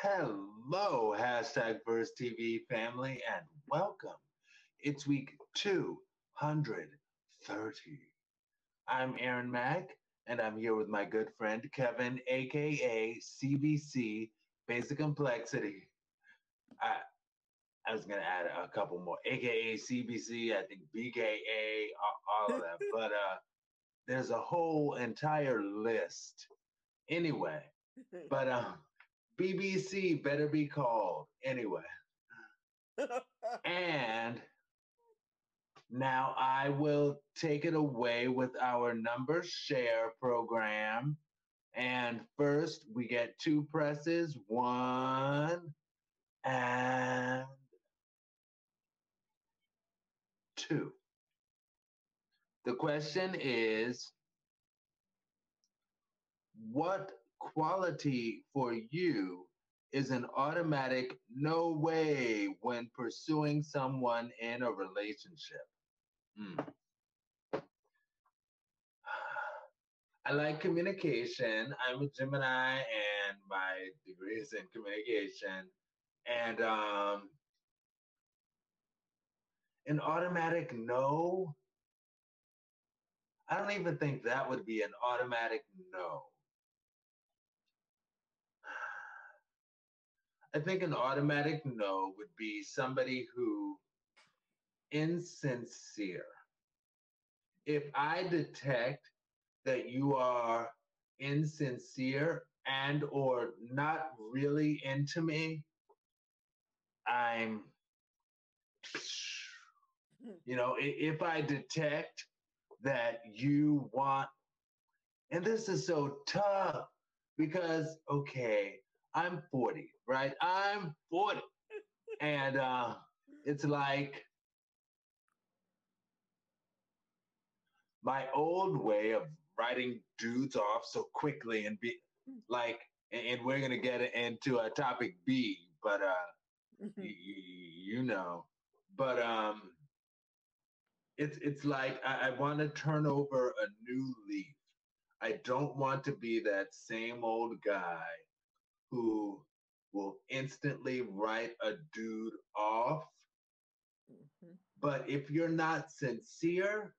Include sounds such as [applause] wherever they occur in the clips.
Hello, hashtag VersTEAv family, and welcome. It's week 230. I'm Aaron Mack, and I'm here with my good friend Kevin, aka CBC Basic Complexity. I, I was gonna add a couple more, aka CBC, I think BKA, all, all of that, [laughs] but uh, there's a whole entire list. Anyway, [laughs] but um. BBC better be called anyway. [laughs] and now I will take it away with our number share program. And first, we get two presses one and two. The question is what quality for you is an automatic no way when pursuing someone in a relationship. Mm. I like communication. I'm a Gemini and my degree is in communication. And um, an automatic no, I don't even think that would be an automatic no. I think an automatic no would be somebody who insincere. If I detect that you are insincere and or not really into me, I'm [laughs] you know, if I detect that you want and this is so tough because okay, I'm 40, right? I'm 40. and uh, it's like my old way of writing dudes off so quickly and be like, and we're going to get into a topic B, but uh, mm-hmm. y- you know, but um, it's it's like I, I want to turn over a new leaf. I don't want to be that same old guy who will instantly write a dude off. Mm-hmm. But if you're not sincere,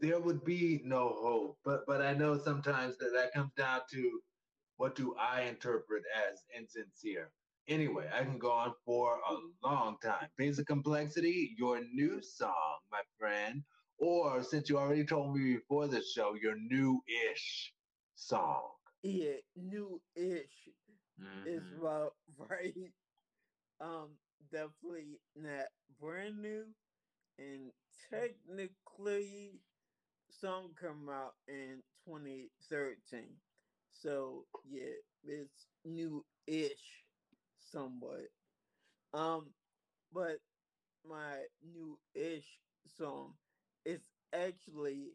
there would be no hope. But but I know sometimes that that comes down to what do I interpret as insincere. Anyway, I can go on for a long time. Basic complexity, your new song, my friend, or since you already told me before the show, your new-ish song yeah, new-ish mm-hmm. is [laughs] about right. Um, definitely not brand new, and technically, song come out in 2013. So yeah, it's new-ish, somewhat. Um, but my new-ish song is actually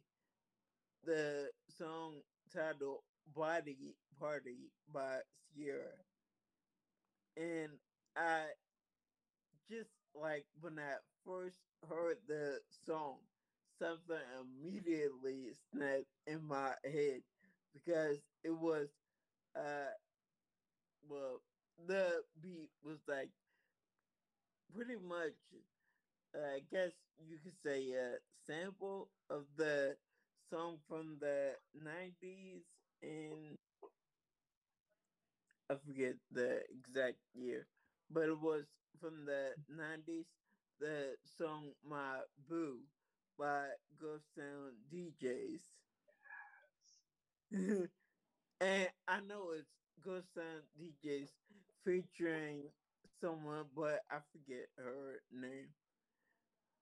the song titled Body Party by Ciara. And I just like when I first heard the song, something immediately snapped in my head because it was uh well the beat was like pretty much uh, I guess you could say a sample of the song from the 90s in I forget the exact year, but it was from the 90s. The song My Boo by Ghost Town DJs. [laughs] and I know it's Ghost Town DJs featuring someone, but I forget her name.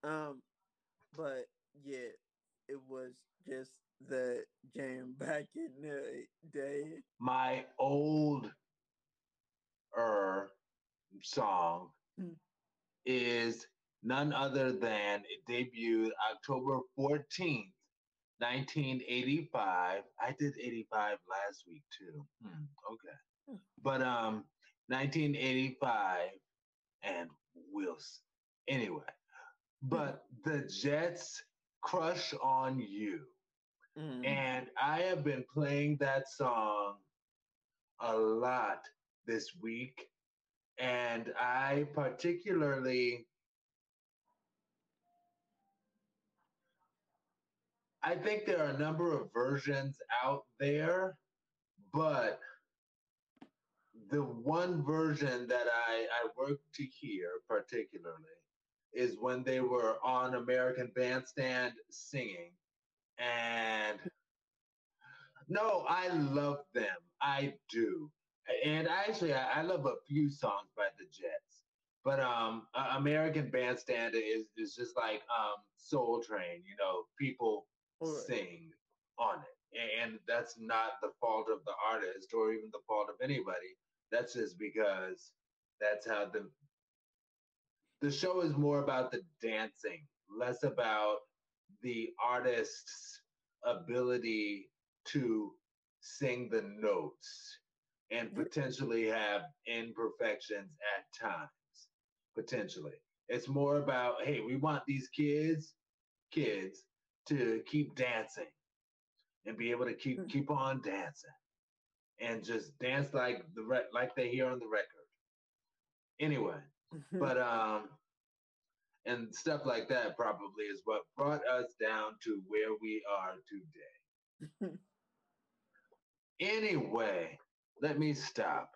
Um, but yeah, it was just the jam back in the day. My old er song mm. is none other than it debuted October 14th, 1985. I did 85 last week too. Hmm, okay. Hmm. But um 1985 and Wills. Anyway, but the Jets crush on you. Mm-hmm. And I have been playing that song a lot this week. And I particularly I think there are a number of versions out there, but the one version that I, I work to hear particularly is when they were on American Bandstand singing. And no, I love them. I do. And actually, I, I love a few songs by the Jets. But um, American Bandstand is, is just like um, Soul Train, you know, people right. sing on it. And that's not the fault of the artist or even the fault of anybody. That's just because that's how the the show is more about the dancing, less about the artist's ability to sing the notes and potentially have imperfections at times. Potentially. It's more about, hey, we want these kids, kids, to keep dancing and be able to keep mm-hmm. keep on dancing and just dance like the re- like they hear on the record. Anyway. But [laughs] um, and stuff like that probably is what brought us down to where we are today. anyway, let me stop.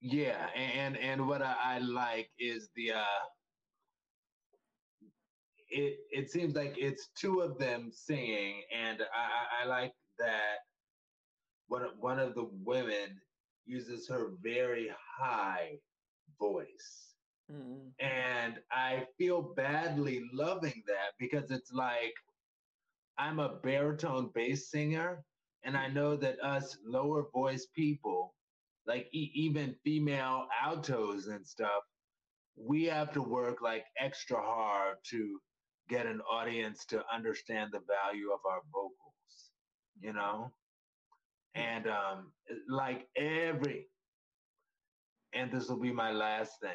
Yeah, and and what I, I like is the uh it it seems like it's two of them singing, and I, I like that one one of the women uses her very high voice. Mm-hmm. And I feel badly loving that because it's like I'm a baritone bass singer, and I know that us lower voice people, like e- even female altos and stuff, we have to work like extra hard to get an audience to understand the value of our vocals, you know? And um, like every, and this will be my last thing.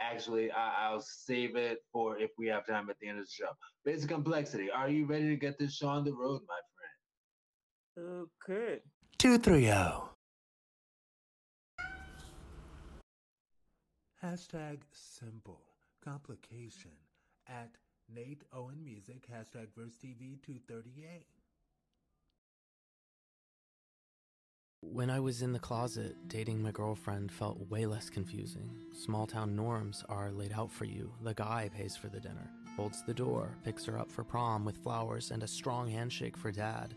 Actually, I, will save it for if we have time at the end of the show. Basic complexity. Are you ready to get this show on the road, my friend? Okay. 230. Hashtag simple complication at Nate Owen Music, hashtag VersTEAv 238. When I was in the closet, dating my girlfriend felt way less confusing. Small town norms are laid out for you. The guy pays for the dinner, holds the door, picks her up for prom with flowers and a strong handshake for dad.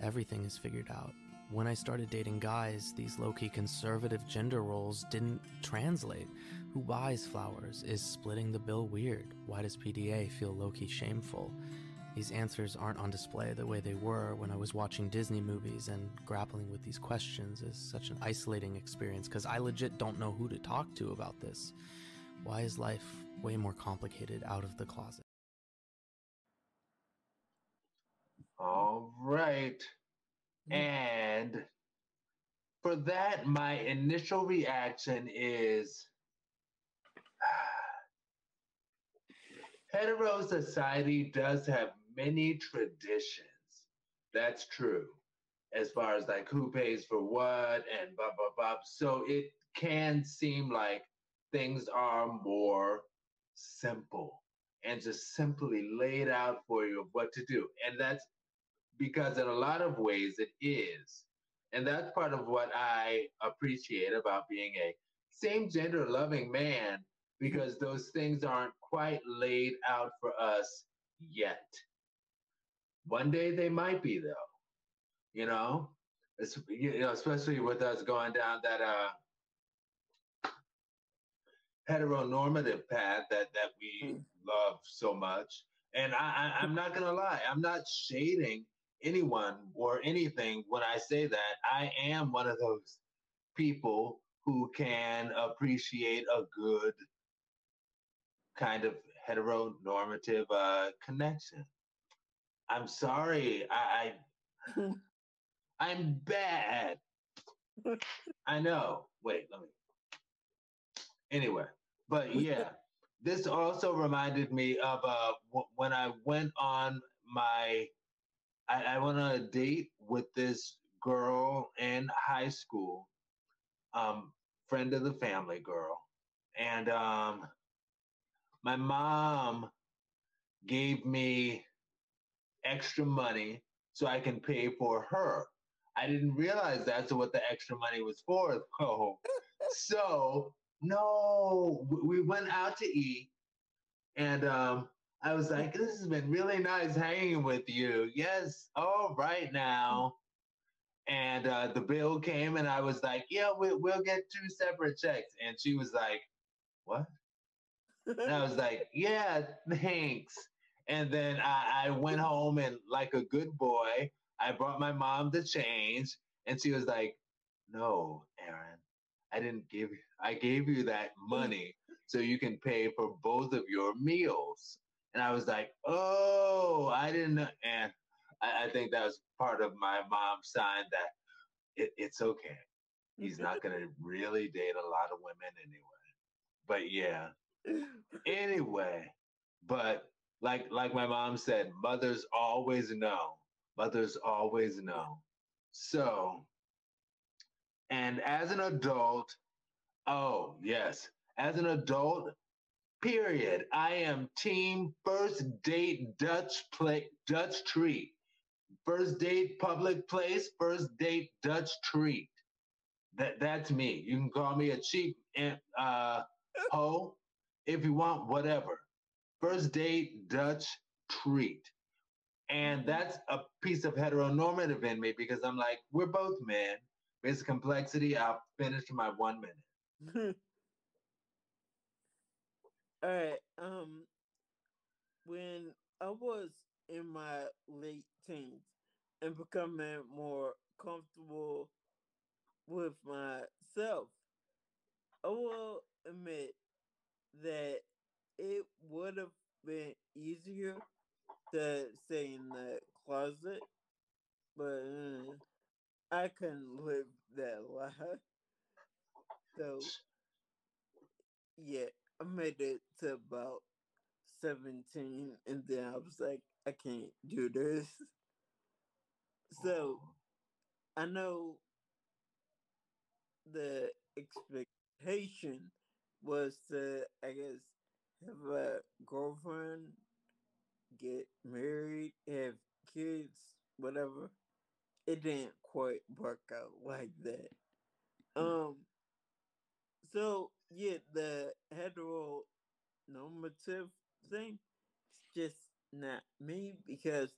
Everything is figured out. When I started dating guys, these low key conservative gender roles didn't translate. Who buys flowers? Is splitting the bill weird? Why does PDA feel low key shameful? These answers aren't on display the way they were when I was watching Disney movies, and grappling with these questions is such an isolating experience because I legit don't know who to talk to about this. Why is life way more complicated out of the closet? All right. Mm-hmm. And for that, my initial reaction is [sighs] hetero society does have many traditions. That's true. As far as like who pays for what and blah, blah, blah. So it can seem like things are more simple and just simply laid out for you of what to do. And that's because in a lot of ways it is. And that's part of what I appreciate about being a same gender loving man because those things aren't quite laid out for us yet. One day they might be though, you know, it's, you know, especially with us going down that uh, heteronormative path that that we mm. love so much. And I, I, I'm not gonna lie, I'm not shading anyone or anything when I say that. I am one of those people who can appreciate a good kind of heteronormative uh, connection. I'm sorry, I, I [laughs] I'm bad. I know. Wait, let me. Anyway, but yeah, [laughs] this also reminded me of uh, w- when I went on my I, I went on a date with this girl in high school, um, friend of the family girl, and um, my mom gave me extra money so I can pay for her. I didn't realize that's what the extra money was for, [laughs] though. so no, we went out to eat, and um, I was like, "This has been really nice hanging with you." Yes, all right now. And uh, the bill came, and I was like, "Yeah, we, we'll get two separate checks." And she was like, "What?" And I was like, "Yeah, thanks." And then I, I went home and, like a good boy, I brought my mom the change, and she was like, "No, Aaron, I didn't give you. I gave you that money so you can pay for both of your meals." And I was like, "Oh, I didn't." know. And I, I think that was part of my mom's sign that it, it's okay. He's not going to really date a lot of women anyway. But yeah. [laughs] Anyway, but like like my mom said, mothers always know. Mothers always know. So, and as an adult, oh yes, as an adult, period, I am team first date Dutch play Dutch treat. First date public place, first date Dutch treat. That that's me. You can call me a cheap uh hoe if you want, whatever. First date Dutch treat. And that's a piece of heteronormative in me because I'm like, we're both men. Basic complexity, I'll finish my one minute. [laughs] All right. Um when I was in my late teens and becoming more comfortable with myself, I will admit that it would have been easier to stay in the closet, but uh, I couldn't live that life. So, yeah, I made it to about 17, and then I was like, I can't do this. So, I know the expectation was to, I guess, have a girlfriend, get married, have kids, whatever. It didn't quite work out like that. Um, so yeah, the heteronormative thing is just not me because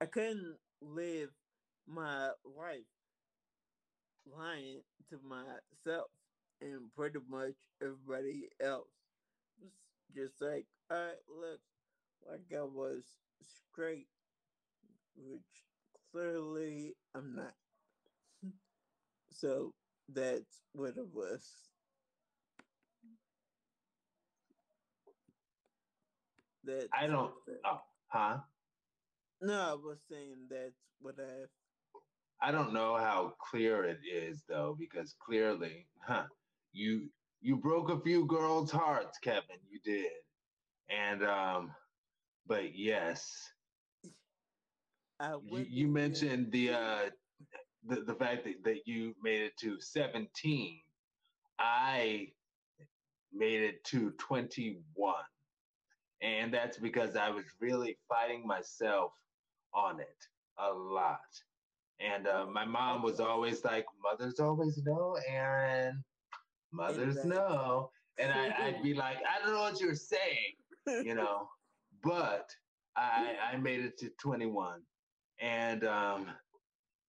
I couldn't live my life lying to myself and pretty much everybody else just like, right, look, like I was straight, which clearly I'm not. [laughs] so that's what it was. That I don't. Oh, huh? No, I was saying that's what I. I don't know how clear it is though, because clearly, huh? You you broke a few girls' hearts, Kevin. You did, and um, but yes, you, you mentioned the uh the, the fact that, that you made it to 17 i made it to 21 and that's because I was really fighting myself on it a lot. And uh, my mom was always like, "Mothers always know, Aaron. Mothers exactly. know." And I, would be like, "I don't know what you're saying," you [laughs] know. but I, I made it to 21, and um,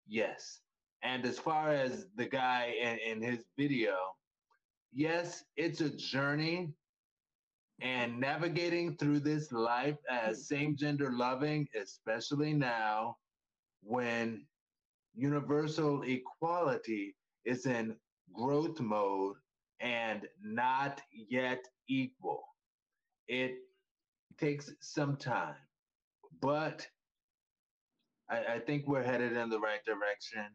yes. And as far as the guy in, in his video, yes, it's a journey and navigating through this life as mm. same gender loving, especially now when universal equality is in growth mode and not yet equal. It takes some time, but I, I think we're headed in the right direction.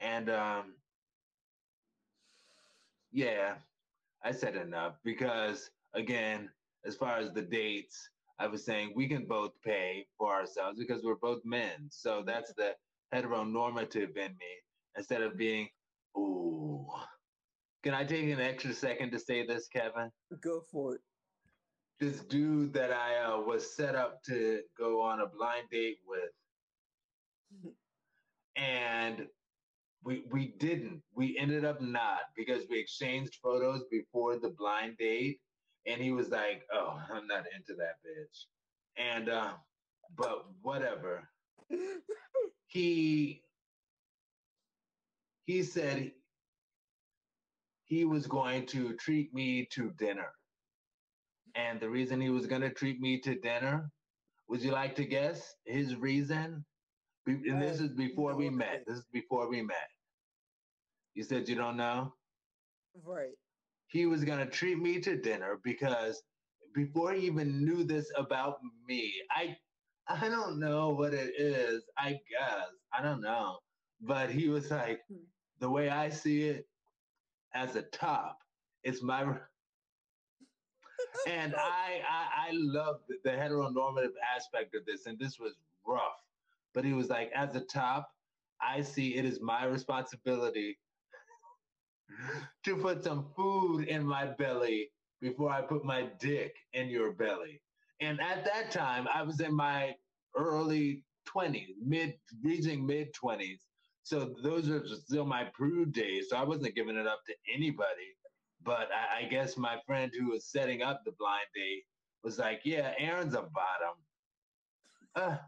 And um, yeah, I said enough because again, as far as the dates, I was saying we can both pay for ourselves because we're both men. So that's the heteronormative in me instead of being, ooh. Can I take an extra second to say this, Kevin? Go for it. This dude that I uh, was set up to go on a blind date with, [laughs] and we we didn't. We ended up not because we exchanged photos before the blind date, and he was like, "Oh, I'm not into that bitch," and uh, but whatever. [laughs] he he said he was going to treat me to dinner. And the reason he was going to treat me to dinner, would you like to guess his reason? And this is before we met. This is before we met. You said you don't know? Right. He was going to treat me to dinner because before he even knew this about me, I I don't know what it is. I guess. I don't know. But he was like, hmm. the way I see it, as a top, it's my [laughs] and I, I I love the, heteronormative aspect of this, and this was rough. But he was like, as a top, I see it is my responsibility [laughs] to put some food in my belly before I put my dick in your belly. And at that time, I was in my early 20s, mid reaching mid 20s. So those are still my prude days. So I wasn't giving it up to anybody. But I, I guess my friend who was setting up the blind date was like, "Yeah, Aaron's a bottom." Uh,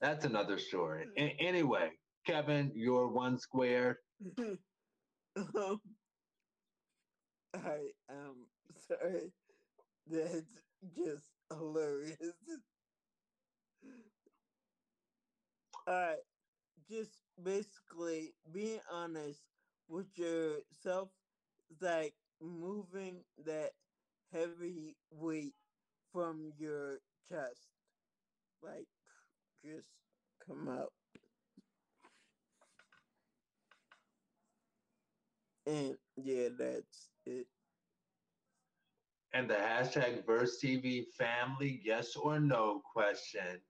that's another story. [laughs] A- anyway, Kevin, you're one squared. [laughs] um, I am sorry. That's just hilarious. [laughs] All right just basically being honest with yourself, like moving that heavy weight from your chest. Like, just come out. And yeah, that's it. And the hashtag VersTEAv family yes or no question.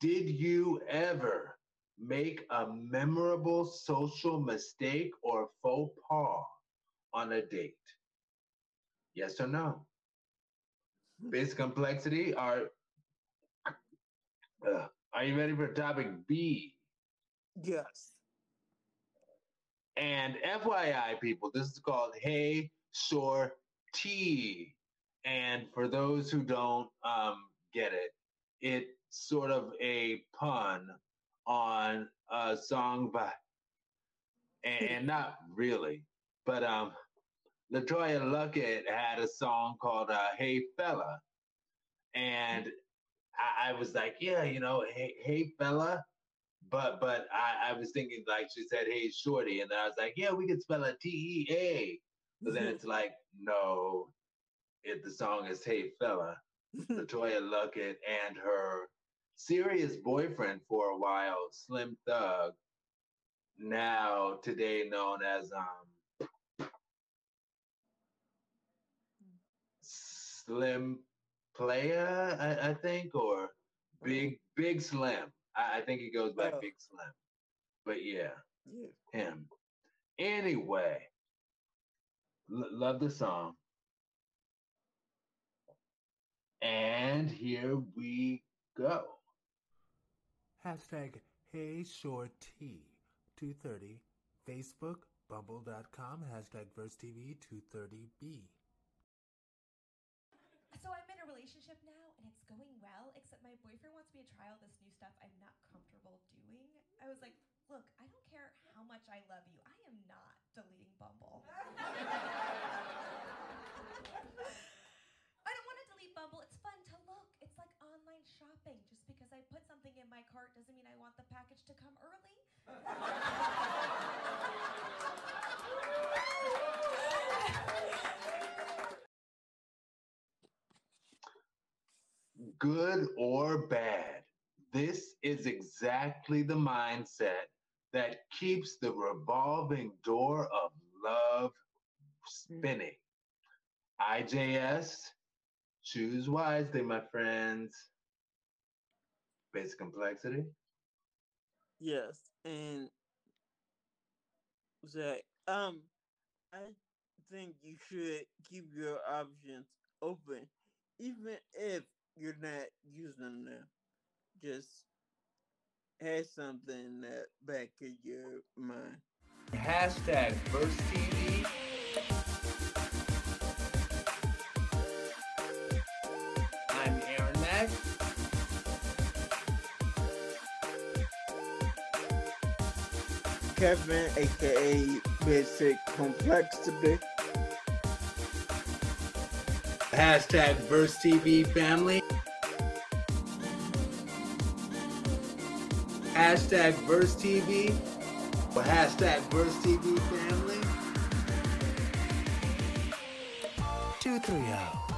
Did you ever make a memorable social mistake or faux pas on a date? Yes or no? Base complexity are uh, are you ready for topic B? Yes. And FYI, people, this is called Hey Shore T. And for those who don't um, get it, it's sort of a pun on a song by, and, not really, but um, LeToya Luckett had a song called uh, "Hey Fella," and I, I, was like, yeah, you know, hey, hey fella, but but I, I was thinking like she said, hey shorty, and then I was like, yeah, we could spell it T E A, but then it's like, no, if the song is "Hey Fella," [laughs] LeToya Luckett and her serious boyfriend for a while, Slim Thug, now today known as um Slim Player, I, I think, or Big Big Slim. I, I, think he goes by oh. Big Slim. But yeah, yeah. him. Anyway, l- love the song. And here we go. Hashtag HeyShorTEA230. Facebook, Bumble.com, hashtag VersTEAv230B. So I'm in a relationship now and it's going well, except my boyfriend wants me to try all this new stuff I'm not comfortable doing. I was like, look, I don't care how much I love you. I am not deleting Bumble. [laughs] I don't want to delete Bumble. It's fun to look. It's like online shopping. Just because I put something in my cart doesn't mean I want the package to come early. [laughs] Good or bad, this is exactly the mindset that keeps the revolving door of love spinning. Mm. IJS, Choose wisely, my friends. Basic complexity. Yes, and Zach, um, I think you should keep your options open, even if you're not using them. Just have something in the back of your mind. Hashtag Verse TV. I'm Aaron Mack. Kevin, aka Basic Complexity. Hashtag VersTEAv family. Hashtag VersTEAv. Hashtag VersTEAv family. 230.